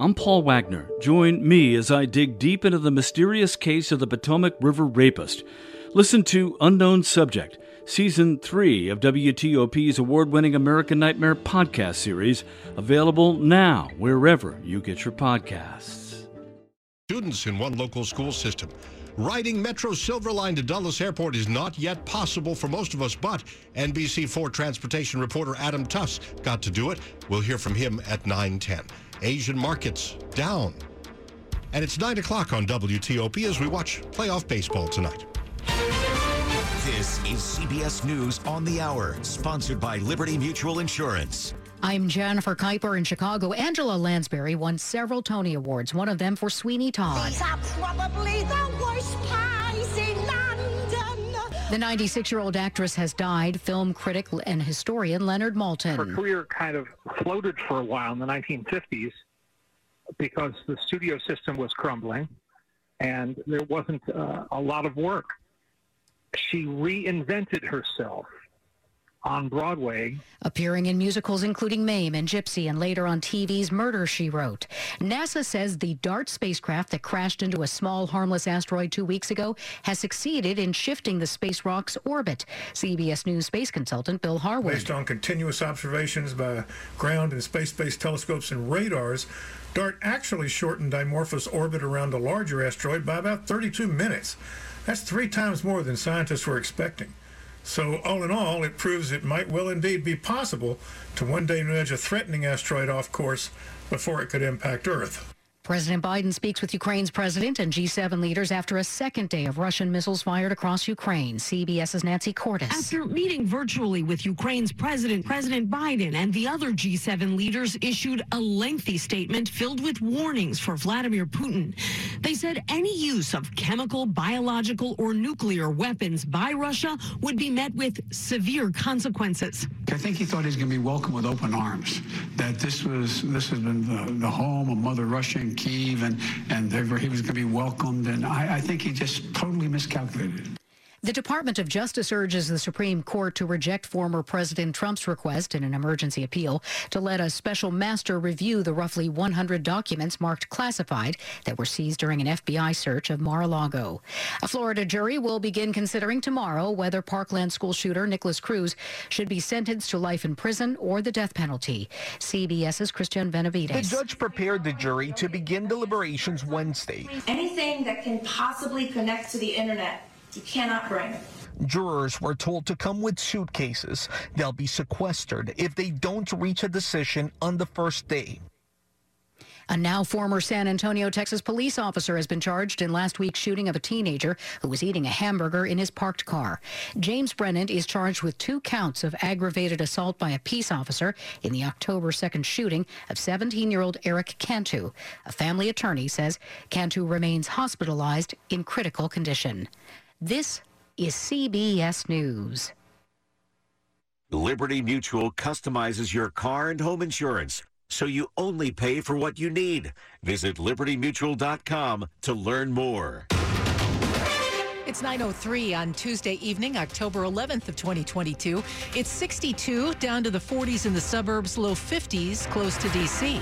I'm Paul Wagner. Join me as I dig deep into the mysterious case of the Potomac River rapist. Listen to Unknown Subject, Season 3 of WTOP's award winning American Nightmare podcast series, available now wherever you get your podcasts. Students in one local school system. Riding Metro Silver Line to Dulles Airport is not yet possible for most of us, but NBC4 transportation reporter Adam Tuss got to do it. We'll hear from him at 910. Asian markets down. And it's 9 o'clock on WTOP as we watch playoff baseball tonight. This is CBS News on the Hour, sponsored by Liberty Mutual Insurance. I'm Jennifer Keiper in Chicago. Angela Lansbury won several Tony Awards, one of them for Sweeney Todd. These are probably the worst pies in London. The 96 year old actress has died, film critic and historian Leonard Maltin. Her career kind of floated for a while in the 1950s because the studio system was crumbling and there wasn't uh, a lot of work. She reinvented herself on Broadway. Appearing in musicals including Mame and Gypsy and later on TV's Murder, She Wrote. NASA says the DART spacecraft that crashed into a small harmless asteroid two weeks ago has succeeded in shifting the space rock's orbit. CBS News space consultant Bill Harwood. Based on continuous observations by ground and space-based telescopes and radars, DART actually shortened Dimorphos' orbit around the larger asteroid by about 32 minutes. That's three times more than scientists were expecting. So, all in all, it proves it might well indeed be possible to one day nudge a threatening asteroid off course before it could impact Earth. President Biden speaks with Ukraine's president and G7 leaders after a second day of Russian missiles fired across Ukraine. CBS's Nancy Cordes. After meeting virtually with Ukraine's president, President Biden and the other G7 leaders issued a lengthy statement filled with warnings for Vladimir Putin. They said any use of chemical, biological, or nuclear weapons by Russia would be met with severe consequences. I think he thought he was going to be welcomed with open arms. That this was this has been the, the home of Mother Russia and Kiev, and and he was going to be welcomed. And I, I think he just totally miscalculated. The Department of Justice urges the Supreme Court to reject former President Trump's request in an emergency appeal to let a special master review the roughly 100 documents marked classified that were seized during an FBI search of Mar-a-Lago. A Florida jury will begin considering tomorrow whether Parkland school shooter Nikolas Cruz should be sentenced to life in prison or the death penalty. CBS's Christian Benavides. The judge prepared the jury to begin deliberations Wednesday. Anything that can possibly connect to the internet you cannot bring. Jurors were told to come with suitcases. They'll be sequestered if they don't reach a decision on the first day. A now former San Antonio, Texas police officer has been charged in last week's shooting of a teenager who was eating a hamburger in his parked car. James Brennan is charged with two counts of aggravated assault by a peace officer in the October 2nd shooting of 17 year old Eric Cantu. A family attorney says Cantu remains hospitalized in critical condition. This is CBS News. Liberty Mutual customizes your car and home insurance so you only pay for what you need. Visit libertymutual.com to learn more. It's 9:03 on Tuesday evening, October 11th of 2022. It's 62 down to the 40s in the suburbs, low 50s close to DC.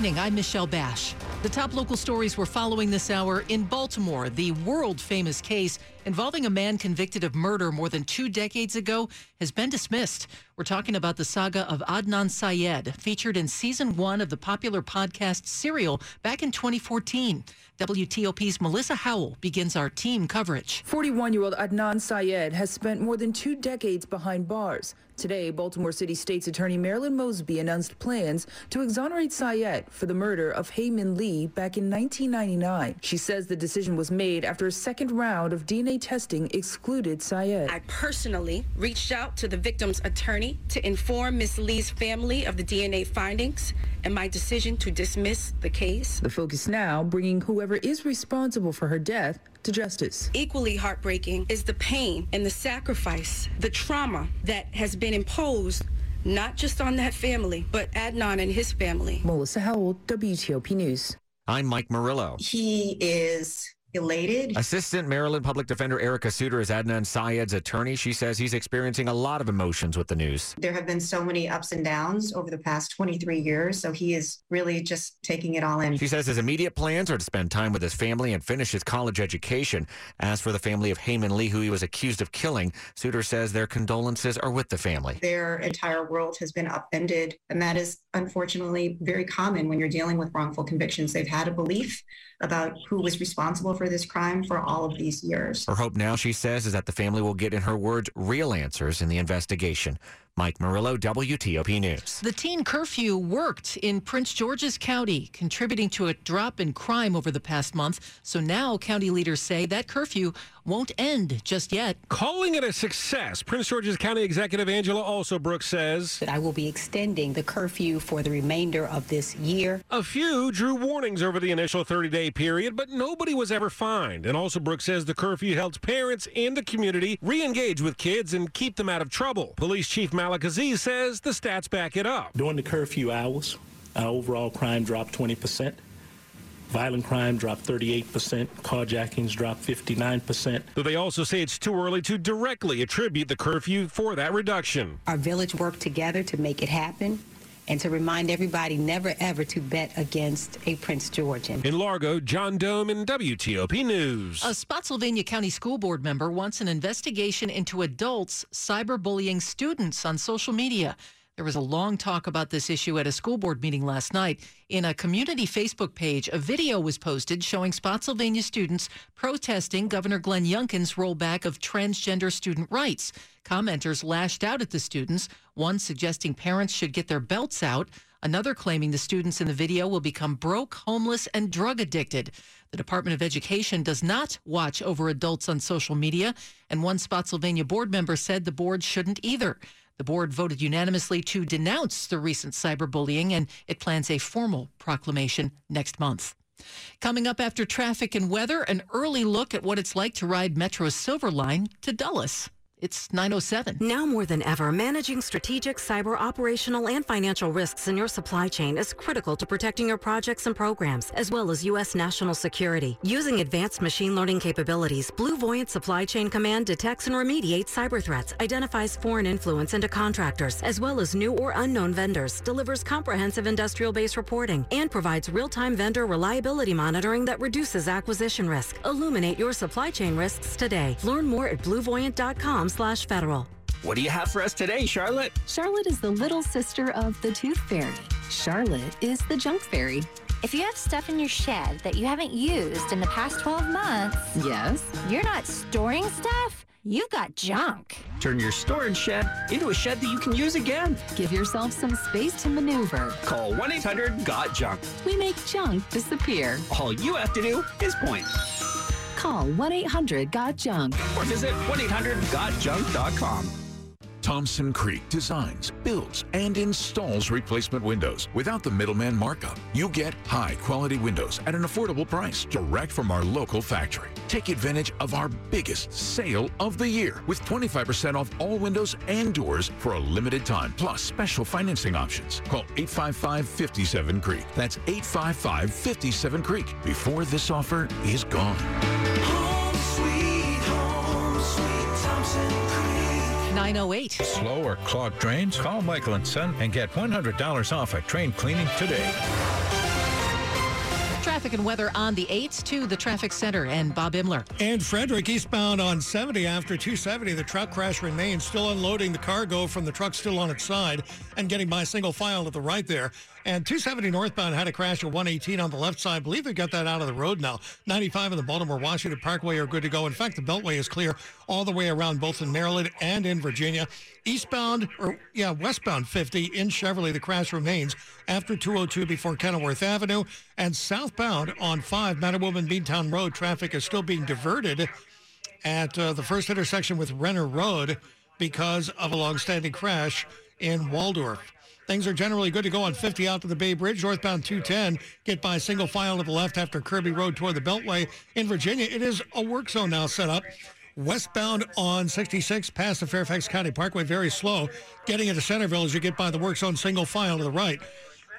Evening. I'm Michelle Basch. The top local stories we're following this hour in Baltimore, the world famous case involving a man convicted of murder more than two decades ago has been dismissed. We're talking about the saga of Adnan Syed, featured in season one of the popular podcast Serial back in 2014. WTOP's Melissa Howell begins our team coverage. 41 year old Adnan Syed has spent more than two decades behind bars. Today, Baltimore City State's Attorney Marilyn Mosby announced plans to exonerate Syed for the murder of Hae Min Lee back in 1999. She says the decision was made after a second round of DNA testing excluded Syed. I personally reached out to the victim's attorney to inform Ms. Lee's family of the DNA findings and my decision to dismiss the case. The focus now bringing whoever is responsible for her death to justice. Equally heartbreaking is the pain and the sacrifice, the trauma that has been imposed not just on that family, but Adnan and his family. Melissa Howell, WTOP News. I'm Mike Murillo. He is elated. Assistant Maryland Public Defender Erica Suter is Adnan Syed's attorney. She says he's experiencing a lot of emotions with the news. There have been so many ups and downs over the past 23 years, so he is really just taking it all in. She says his immediate plans are to spend time with his family and finish his college education. As for the family of Hae Min Lee, who he was accused of killing, Suter says their condolences are with the family. Their entire world has been upended, and that is unfortunately very common when you're dealing with wrongful convictions. They've had a belief about who was responsible for this crime for all of these years. Her hope now, she says, is that the family will get, in her words, real answers in the investigation. Mike Murillo, WTOP News. The teen curfew worked in Prince George's County, contributing to a drop in crime over the past month. So now county leaders say that curfew won't end just yet. Calling it a success, Prince George's County Executive Angela Alsobrooks says I will be extending the curfew for the remainder of this year. A few drew warnings over the initial 30 day period, but nobody was ever fined. And Alsobrooks says the curfew helps parents and the community re engage with kids and keep them out of trouble. Police Chief Malik Aziz says the stats back it up. During the curfew hours, our overall crime dropped 20%. Violent crime dropped 38%. Carjackings dropped 59%. Though they also say it's too early to directly attribute the curfew for that reduction. Our village worked together to make it happen and to remind everybody never ever to bet against a Prince Georgian. In Largo, John Domen WTOP News. A Spotsylvania County School Board member wants an investigation into adults cyberbullying students on social media. There was a long talk about this issue at a school board meeting last night. In a community Facebook page, a video was posted showing Spotsylvania students protesting Governor Glenn Youngkin's rollback of transgender student rights. Commenters lashed out at the students, one suggesting parents should get their belts out, another claiming the students in the video will become broke, homeless, and drug addicted. The Department of Education does not watch over adults on social media, and one Spotsylvania board member said the board shouldn't either. The board voted unanimously to denounce the recent cyberbullying, and it plans a formal proclamation next month. Coming up after traffic and weather, an early look at what it's like to ride Metro's Silver Line to Dulles. It's 907. Now more than ever, managing strategic, cyber, operational, and financial risks in your supply chain is critical to protecting your projects and programs, as well as U.S. national security. Using advanced machine learning capabilities, BlueVoyant Supply Chain Command detects and remediates cyber threats, identifies foreign influence into contractors, as well as new or unknown vendors, delivers comprehensive industrial base reporting, and provides real-time vendor reliability monitoring that reduces acquisition risk. Illuminate your supply chain risks today. Learn more at bluevoyant.com slash federal. What do you have for us today, Charlotte? Charlotte is the little sister of the tooth fairy. Charlotte is the junk fairy. If you have stuff in your shed that you haven't used in the past 12 months, yes, you're not storing stuff, you've got junk. Turn your storage shed into a shed that you can use again. Give yourself some space to maneuver. Call 1 800 GOT JUNK. We make junk disappear. All you have to do is point. Call 1 800 GOT JUNK or visit 1 800 GOTJUNK.com. Thompson Creek designs, builds, and installs replacement windows without the middleman markup. You get high quality windows at an affordable price direct from our local factory. Take advantage of our biggest sale of the year with 25% off all windows and doors for a limited time, plus special financing options. Call 855 57 Creek. That's 855 57 Creek before this offer is gone. 908. Slow or clogged drains? Call Michael and Son and get $100 off a train cleaning today. Traffic and weather on the 8th to the traffic center and Bob Imler. And Frederick eastbound on 70 after 270. The truck crash remains, still unloading the cargo from the truck still on its side and getting by single file to the right there. And 270 northbound had a crash at 118 on the left side. I believe they got that out of the road now. 95 and the Baltimore Washington Parkway are good to go. In fact, the Beltway is clear all the way around both in Maryland and in Virginia. Eastbound, or yeah, westbound 50 in Cheverly, the crash remains after 202 before Kenilworth Avenue. And southbound on 5 Mattawoman Beantown Road, traffic is still being diverted at uh, the first intersection with Renner Road because of a long-standing crash in Waldorf. Things are generally good to go on 50 out to the Bay Bridge. Northbound 210, get by single file to the left after Kirby Road toward the Beltway. In Virginia, it is a work zone now set up. Westbound on 66 past the Fairfax County Parkway, very slow. Getting into Centreville as you get by the work zone single file to the right.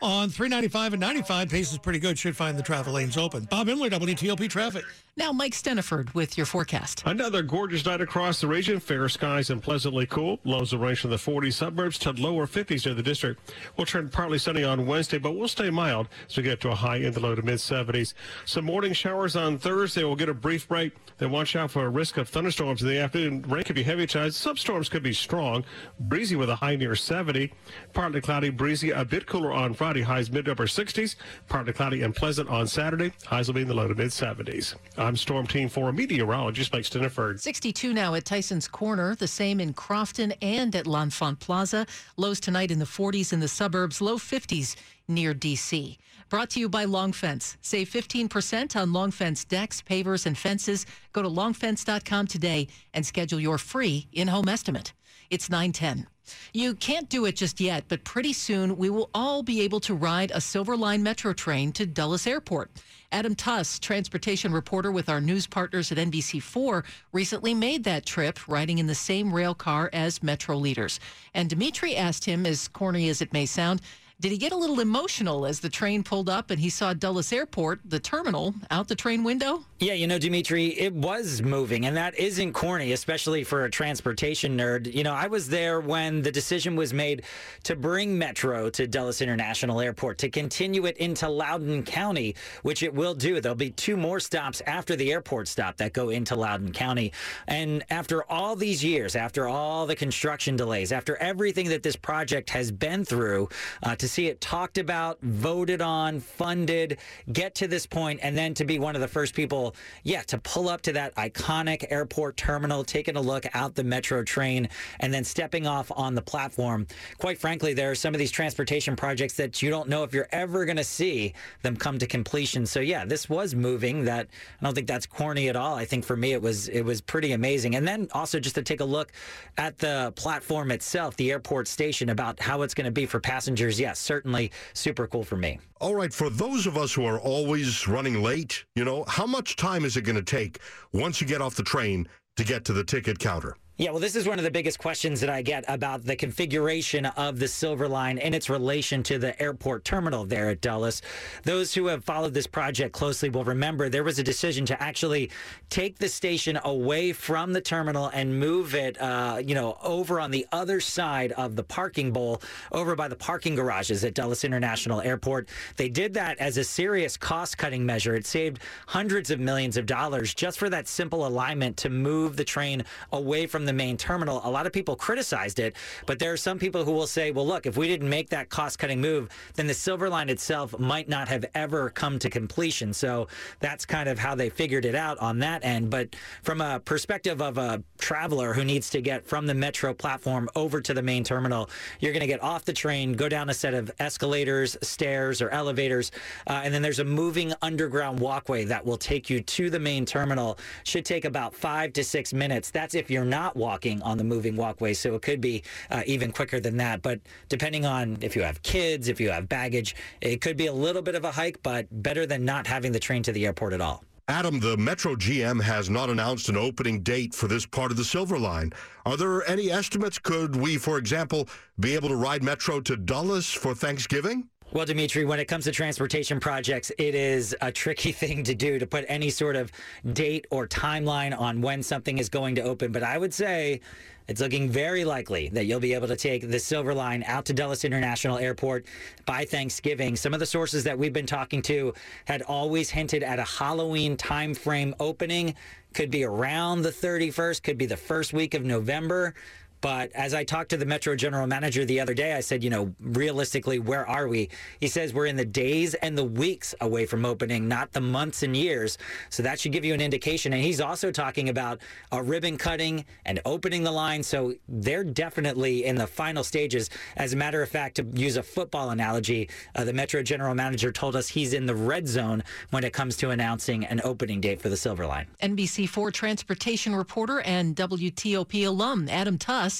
On 395 and 95, pace is pretty good. Should find the travel lanes open. Bob Imler, WTOP traffic. Now, Mike Steniford with your forecast. Another gorgeous night across the region. Fair skies and pleasantly cool. Lows will range from the 40 suburbs to lower 50s near the district. We'll turn partly sunny on Wednesday, but we'll stay mild as we get to a high in the low to mid 70s. Some morning showers on Thursday. We'll get a brief break. Then watch out for a risk of thunderstorms in the afternoon. Rain could be heavy at times. Some storms could be strong. Breezy with a high near 70. Partly cloudy, breezy, a bit cooler on Friday. Highs mid to upper 60s. Partly cloudy and pleasant on Saturday. Highs will be in the low to mid 70s. I'm Storm Team 4 meteorologist Mike Stiniford. 62 now at Tyson's Corner, the same in Crofton and at L'Enfant Plaza. Lows tonight in the 40s in the suburbs, low 50s near D.C. Brought to you by Long Fence. Save 15% on Long Fence decks, pavers, and fences. Go to longfence.com today and schedule your free in home estimate. It's 910. You can't do it just yet, but pretty soon we will all be able to ride a Silver Line Metro train to Dulles Airport. Adam Tuss, transportation reporter with our news partners at NBC4, recently made that trip riding in the same rail car as Metro leaders. And Dimitri asked him, as corny as it may sound, did he get a little emotional as the train pulled up and he saw Dulles Airport, the terminal, out the train window? Yeah, you know, Dimitri, it was moving, and that isn't corny, especially for a transportation nerd. You know, I was there when the decision was made to bring Metro to Dulles International Airport, to continue it into Loudoun County, which it will do. There'll be two more stops after the airport stop that go into Loudoun County. And after all these years, after all the construction delays, after everything that this project has been through, uh, to see it talked about, voted on, funded, get to this point, and then to be one of the first people, yeah, to pull up to that iconic airport terminal, taking a look out the metro train, and then stepping off on the platform. Quite frankly, there are some of these transportation projects that you don't know if you're ever going to see them come to completion. So yeah, this was moving. That I don't think that's corny at all. I think for me it was it was pretty amazing. And then also just to take a look at the platform itself, the airport station, about how it's going to be for passengers. Yes, certainly super cool for me. All right, for those of us who are always running late, you know, how much time is it going to take once you get off the train to get to the ticket counter? Yeah, well, this is one of the biggest questions that I get about the configuration of the Silver Line and its relation to the airport terminal there at Dulles. Those who have followed this project closely will remember there was a decision to actually take the station away from the terminal and move it, uh, you know, over on the other side of the parking bowl, over by the parking garages at Dulles International Airport. They did that as a serious cost-cutting measure. It saved hundreds of millions of dollars just for that simple alignment to move the train away from the main terminal. A lot of people criticized it, but there are some people who will say, well, look, if we didn't make that cost cutting move, then the Silver Line itself might not have ever come to completion. So that's kind of how they figured it out on that end. But from a perspective of a traveler who needs to get from the metro platform over to the main terminal, you're going to get off the train, go down a set of escalators, stairs, or elevators, uh, and then there's a moving underground walkway that will take you to the main terminal. Should take about five to six minutes. That's if you're not walking on the moving walkway. So it could be uh, even quicker than that. But depending on if you have kids, if you have baggage, it could be a little bit of a hike, but better than not having the train to the airport at all. Adam, the Metro GM has not announced an opening date for this part of the Silver Line. Are there any estimates? Could we, for example, be able to ride Metro to Dulles for Thanksgiving? Well, Dimitri, when it comes to transportation projects, it is a tricky thing to do to put any sort of date or timeline on when something is going to open. But I would say it's looking very likely that you'll be able to take the Silver Line out to Dulles International Airport by Thanksgiving. Some of the sources that we've been talking to had always hinted at a Halloween timeframe opening. Could be around the 31st, could be the first week of November. But as I talked to the Metro general manager the other day, I said, you know, realistically, where are we? He says we're in the days and the weeks away from opening, not the months and years. So that should give you an indication. And he's also talking about a ribbon cutting and opening the line. So they're definitely in the final stages. As a matter of fact, to use a football analogy, uh, the Metro general manager told us he's in the red zone when it comes to announcing an opening date for the Silver Line. NBC4 transportation reporter and WTOP alum Adam Tuss.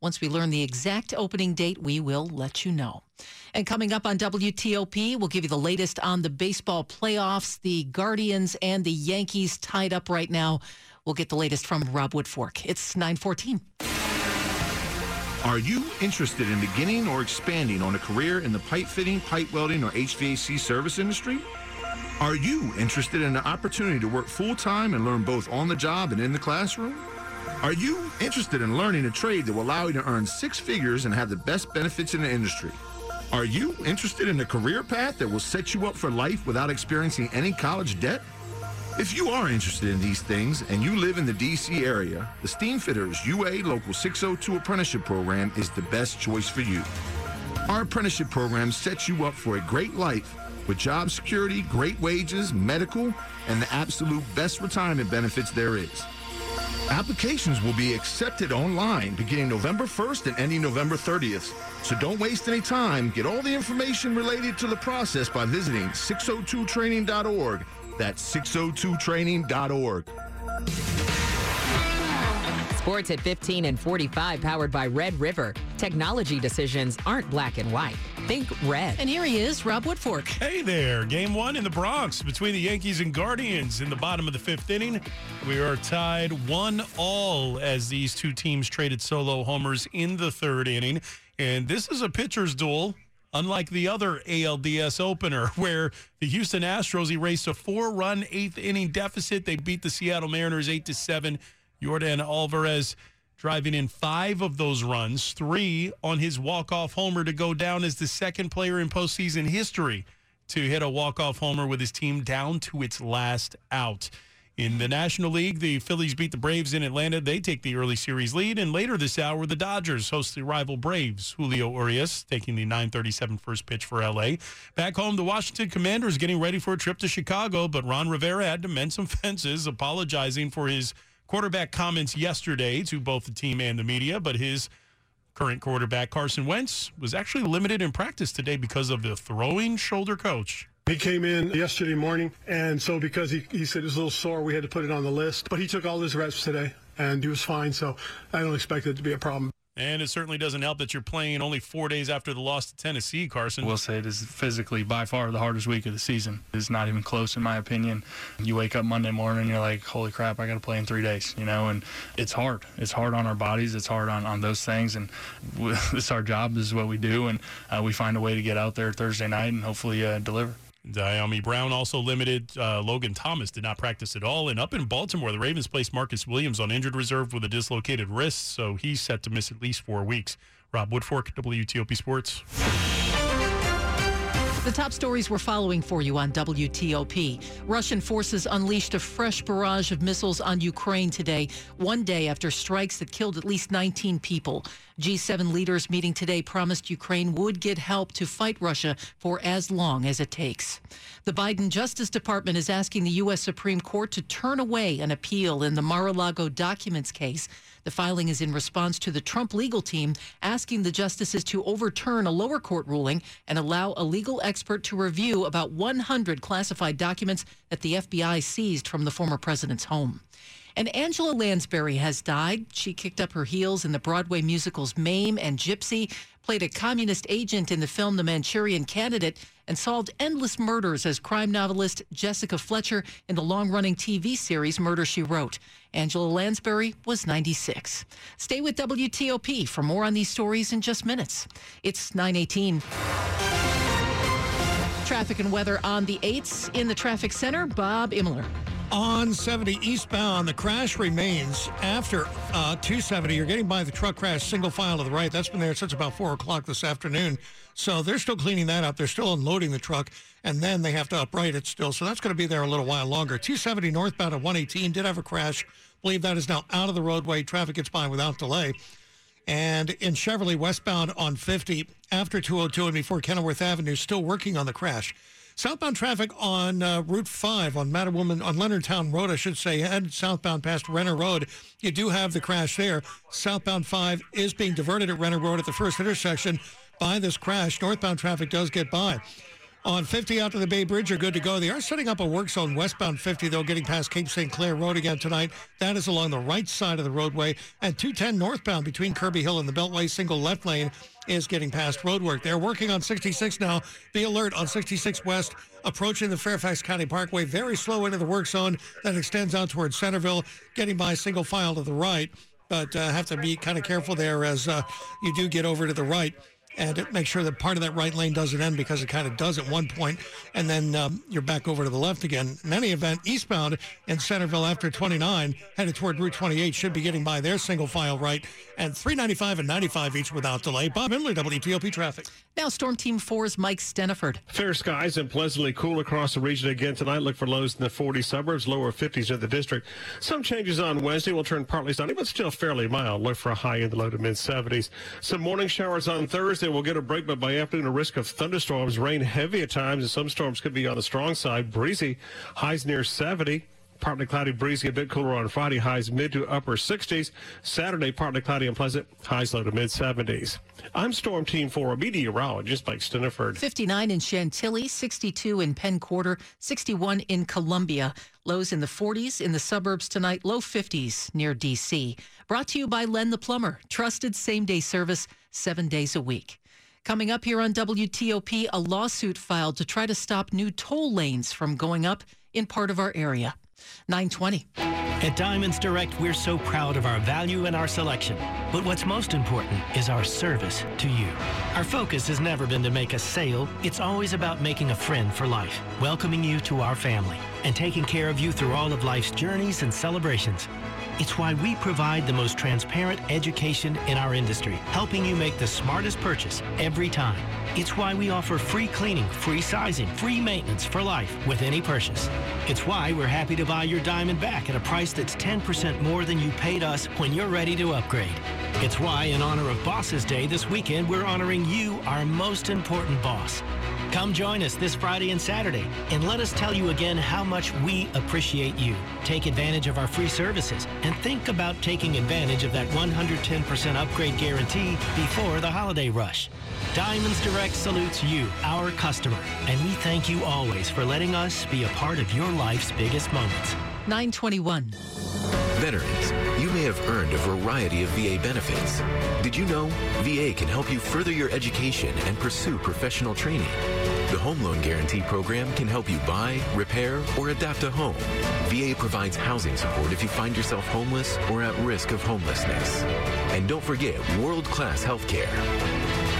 Once we learn the exact opening date, we will let you know. And coming up on WTOP, we'll give you the latest on the baseball playoffs. The Guardians and the Yankees tied up right now. We'll get the latest from Rob Woodfork. It's 914. Are you interested in beginning or expanding on a career in the pipe fitting, pipe welding, or HVAC service industry? Are you interested in the opportunity to work full time and learn both on the job and in the classroom? Are you interested in learning a trade that will allow you to earn six figures and have the best benefits in the industry? Are you interested in a career path that will set you up for life without experiencing any college debt? If you are interested in these things and you live in the DC area, the Steamfitters UA Local 602 Apprenticeship Program is the best choice for you. Our apprenticeship program sets you up for a great life with job security, great wages, medical, and the absolute best retirement benefits there is. Applications will be accepted online beginning November 1st and ending November 30th. So don't waste any time. Get all the information related to the process by visiting 602training.org. That's 602training.org. Sports at 15 and 45, powered by Red River. Technology decisions aren't black and white. Think red. And here he is, Rob Woodfork. Hey there. Game one in the Bronx between the Yankees and Guardians in the bottom of the fifth inning. We are tied one all as these two teams traded solo homers in the third inning. And this is a pitcher's duel. Unlike the other ALDS opener, where the Houston Astros erased a four-run eighth inning deficit, they beat the Seattle Mariners eight to seven. Yordan Alvarez driving in five of those runs, three on his walk-off homer to go down as the second player in postseason history to hit a walk-off homer with his team down to its last out. In the National League, the Phillies beat the Braves in Atlanta. They take the early series lead. And later this hour, the Dodgers host the rival Braves. Julio Urias taking the 937 first pitch for LA. Back home, the Washington Commanders getting ready for a trip to Chicago, but Ron Rivera had to mend some fences, apologizing for his quarterback comments yesterday to both the team and the media, but his current quarterback, Carson Wentz, was actually limited in practice today because of the throwing shoulder coach. He came in yesterday morning, and so because he, he said he was a little sore, we had to put it on the list. But he took all his reps today, and he was fine, so I don't expect it to be a problem. And it certainly doesn't help that you're playing only four days after the loss to Tennessee, Carson. We'll say it is physically by far the hardest week of the season. It's not even close, in my opinion. You wake up Monday morning, and you're like, holy crap, I got to play in three days, you know, and it's hard. It's hard on our bodies. It's hard on, on those things. And it's our job. This is what we do. And uh, we find a way to get out there Thursday night and hopefully uh, deliver. Dyami Brown also limited. Uh, Logan Thomas did not practice at all. And up in Baltimore, the Ravens placed Marcus Williams on injured reserve with a dislocated wrist, so he's set to miss at least four weeks. Rob Woodfork, WTOP Sports. The top stories we're following for you on WTOP. Russian forces unleashed a fresh barrage of missiles on Ukraine today, one day after strikes that killed at least 19 people. G7 leaders meeting today promised Ukraine would get help to fight Russia for as long as it takes. The Biden Justice Department is asking the U.S. Supreme Court to turn away an appeal in the Mar a Lago documents case. The filing is in response to the Trump legal team asking the justices to overturn a lower court ruling and allow a legal expert to review about 100 classified documents that the FBI seized from the former president's home. And Angela Lansbury has died. She kicked up her heels in the Broadway musicals Mame and Gypsy, played a communist agent in the film The Manchurian Candidate, and solved endless murders as crime novelist Jessica Fletcher in the long running TV series Murder She Wrote. Angela Lansbury was 96. Stay with WTOP for more on these stories in just minutes. It's 918. Traffic and weather on the 8s in the traffic center. Bob Imler. On 70 eastbound, the crash remains after uh, 270. You're getting by the truck crash single file to the right. That's been there since about 4 o'clock this afternoon. So they're still cleaning that up. They're still unloading the truck, and then they have to upright it still. So that's going to be there a little while longer. 270 northbound at 118 did have a crash. believe that is now out of the roadway. Traffic gets by without delay. And in Cheverly westbound on 50, after 202 and before Kenilworth Avenue, still working on the crash. Southbound traffic on uh, Route 5 on Mattawoman, on Leonardtown Road, I should say, head southbound past Renner Road. You do have the crash there. Southbound 5 is being diverted at Renner Road at the first intersection by this crash. Northbound traffic does get by. On 50 out to the Bay Bridge, you're good to go. They are setting up a work zone westbound 50, though, getting past Cape St. Clair Road again tonight. That is along the right side of the roadway. And 210 northbound between Kirby Hill and the Beltway, single left lane is getting past roadwork. They're working on 66 now. Be alert on 66 West, approaching the Fairfax County Parkway. Very slow into the work zone that extends out towards Centreville, getting by single file to the right. but uh, have to be kind of careful there as uh, you do get over to the right and make sure that part of that right lane doesn't end because it kind of does at one point, and then um, you're back over to the left again. In any event, eastbound in Centreville after 29, headed toward Route 28, should be getting by their single file right, and 395 and 95 each without delay. Bob Imler, WTOP Traffic. Now, Storm Team 4's Mike Steniford. Fair skies and pleasantly cool across the region again tonight. Look for lows in the 40 suburbs, lower 50s in the district. Some changes on Wednesday will turn partly sunny, but still fairly mild. Look for a high in the low to mid 70s. Some morning showers on Thursday. We'll get a break, but by afternoon, a risk of thunderstorms, rain heavy at times, and some storms could be on the strong side. Breezy, highs near 70. Partly cloudy, breezy, a bit cooler on Friday, highs mid to upper 60s. Saturday, partly cloudy and pleasant, highs low to mid 70s. I'm Storm Team 4 meteorologist Mike Stiniford. 59 in Chantilly, 62 in Penn Quarter, 61 in Columbia. Lows in the 40s in the suburbs tonight, low 50s near D.C. Brought to you by Len the Plumber, trusted same day service seven days a week. Coming up here on WTOP, a lawsuit filed to try to stop new toll lanes from going up in part of our area. 920. At Diamonds Direct, we're so proud of our value and our selection. But what's most important is our service to you. Our focus has never been to make a sale, it's always about making a friend for life, welcoming you to our family, and taking care of you through all of life's journeys and celebrations. It's why we provide the most transparent education in our industry, helping you make the smartest purchase every time. It's why we offer free cleaning, free sizing, free maintenance for life with any purchase. It's why we're happy to buy your diamond back at a price that's 10% more than you paid us when you're ready to upgrade. It's why, in honor of Bosses Day this weekend, we're honoring you, our most important boss. Come join us this Friday and Saturday and let us tell you again how much we appreciate you. Take advantage of our free services and think about taking advantage of that 110% upgrade guarantee before the holiday rush. Diamonds Direct salutes you, our customer, and we thank you always for letting us be a part of your life's biggest moments. 921. Veterans, you may have earned a variety of VA benefits. Did you know VA can help you further your education and pursue professional training? The Home Loan Guarantee Program can help you buy, repair, or adapt a home. VA provides housing support if you find yourself homeless or at risk of homelessness. And don't forget world-class health care.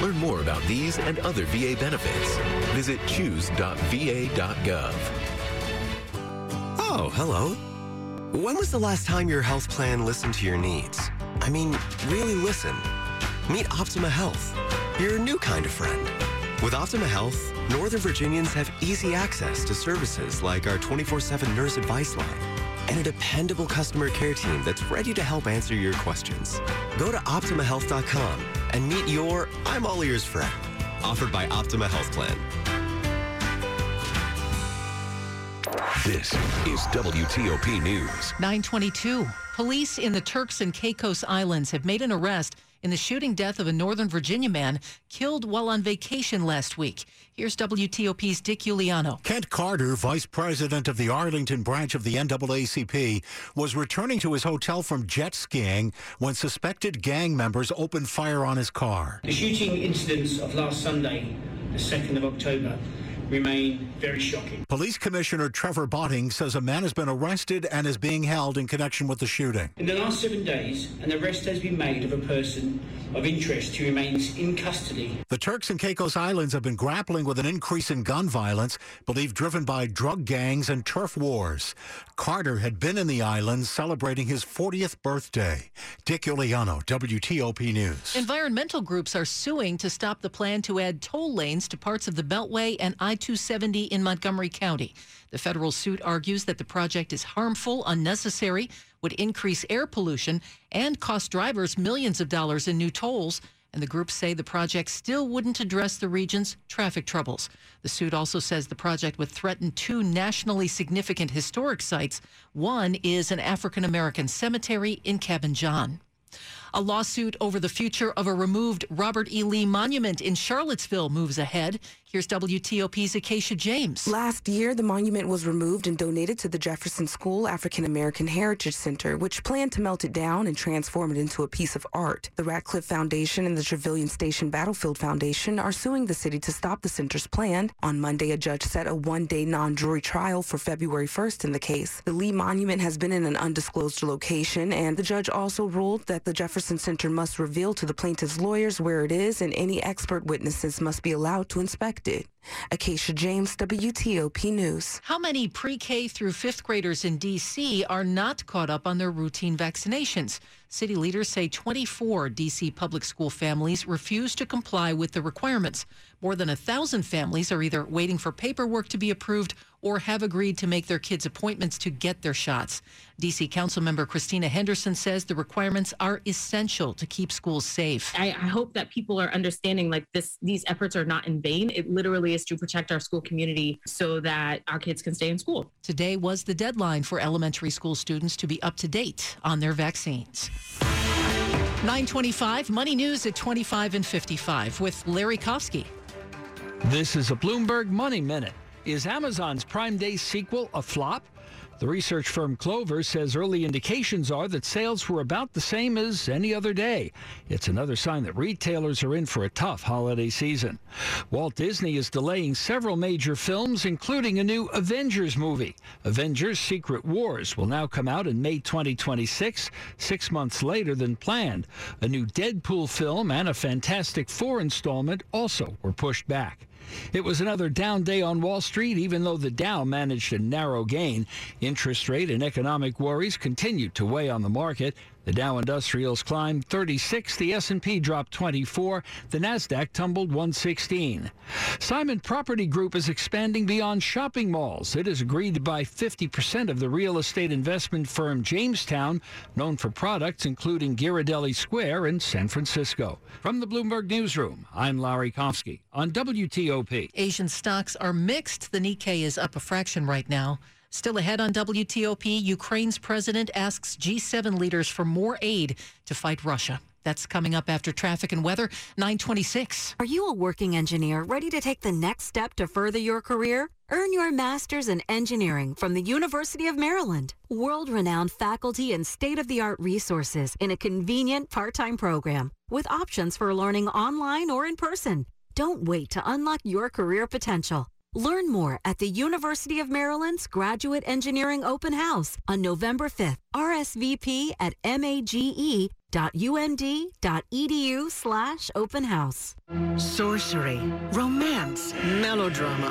Learn more about these and other VA benefits. Visit choose.va.gov. Oh, hello. When was the last time your health plan listened to your needs? I mean, really listen. Meet Optima Health, your new kind of friend. With Optima Health, Northern Virginians have easy access to services like our 24-7 nurse advice line and a dependable customer care team that's ready to help answer your questions. Go to OptimaHealth.com and meet your I'm all ears friend, offered by Optima Health Plan. This is WTOP News. 922. Police in the Turks and Caicos Islands have made an arrest in the shooting death of a Northern Virginia man killed while on vacation last week. Here's WTOP's Dick Uliano. Kent Carter, vice president of the Arlington branch of the NAACP, was returning to his hotel from jet skiing when suspected gang members opened fire on his car. The shooting incidents of last Sunday, the 2nd of October, remain very shocking. Police Commissioner Trevor Botting says a man has been arrested and is being held in connection with the shooting. In the last seven days, an arrest has been made of a person of interest who remains in custody. The Turks and Caicos Islands have been grappling with an increase in gun violence, believed driven by drug gangs and turf wars. Carter had been in the islands celebrating his 40th birthday. Dick Uliano, WTOP News. Environmental groups are suing to stop the plan to add toll lanes to parts of the Beltway and I 270 in Montgomery County. The federal suit argues that the project is harmful, unnecessary, would increase air pollution, and cost drivers millions of dollars in new tolls. And the groups say the project still wouldn't address the region's traffic troubles. The suit also says the project would threaten two nationally significant historic sites. One is an African American cemetery in Cabin John. A lawsuit over the future of a removed Robert E. Lee monument in Charlottesville moves ahead. Here's WTOP's Acacia James. Last year, the monument was removed and donated to the Jefferson School African American Heritage Center, which planned to melt it down and transform it into a piece of art. The Ratcliffe Foundation and the Trevilian Station Battlefield Foundation are suing the city to stop the center's plan. On Monday, a judge set a one-day non-jury trial for February 1st in the case. The Lee Monument has been in an undisclosed location, and the judge also ruled that the Jefferson Center must reveal to the plaintiff's lawyers where it is, and any expert witnesses must be allowed to inspect it. Acacia James, WTOP News. How many pre K through fifth graders in D.C. are not caught up on their routine vaccinations? City leaders say 24 D.C. public school families refuse to comply with the requirements. More than a thousand families are either waiting for paperwork to be approved or have agreed to make their kids appointments to get their shots. D.C. Councilmember Christina Henderson says the requirements are essential to keep schools safe. I, I hope that people are understanding like this these efforts are not in vain. It literally is to protect our school community so that our kids can stay in school. Today was the deadline for elementary school students to be up to date on their vaccines. 925 Money News at 25 and 55 with Larry Kofsky. This is a Bloomberg Money Minute. Is Amazon's Prime Day sequel a flop? The research firm Clover says early indications are that sales were about the same as any other day. It's another sign that retailers are in for a tough holiday season. Walt Disney is delaying several major films, including a new Avengers movie. Avengers Secret Wars will now come out in May 2026, six months later than planned. A new Deadpool film and a Fantastic Four installment also were pushed back. It was another down day on Wall Street, even though the Dow managed a narrow gain. Interest rate and economic worries continued to weigh on the market. The Dow Industrials climbed 36, the S&P dropped 24, the Nasdaq tumbled 116. Simon Property Group is expanding beyond shopping malls. It has agreed to buy 50% of the real estate investment firm Jamestown, known for products including Ghirardelli Square in San Francisco. From the Bloomberg Newsroom, I'm Larry Kofsky on WTOP. Asian stocks are mixed. The Nikkei is up a fraction right now. Still ahead on WTOP, Ukraine's president asks G7 leaders for more aid to fight Russia. That's coming up after traffic and weather, 926. Are you a working engineer ready to take the next step to further your career? Earn your master's in engineering from the University of Maryland. World renowned faculty and state of the art resources in a convenient part time program with options for learning online or in person. Don't wait to unlock your career potential. Learn more at the University of Maryland's Graduate Engineering Open House on November 5th. RSVP at mage.umd.edu slash open house. Sorcery, romance, melodrama.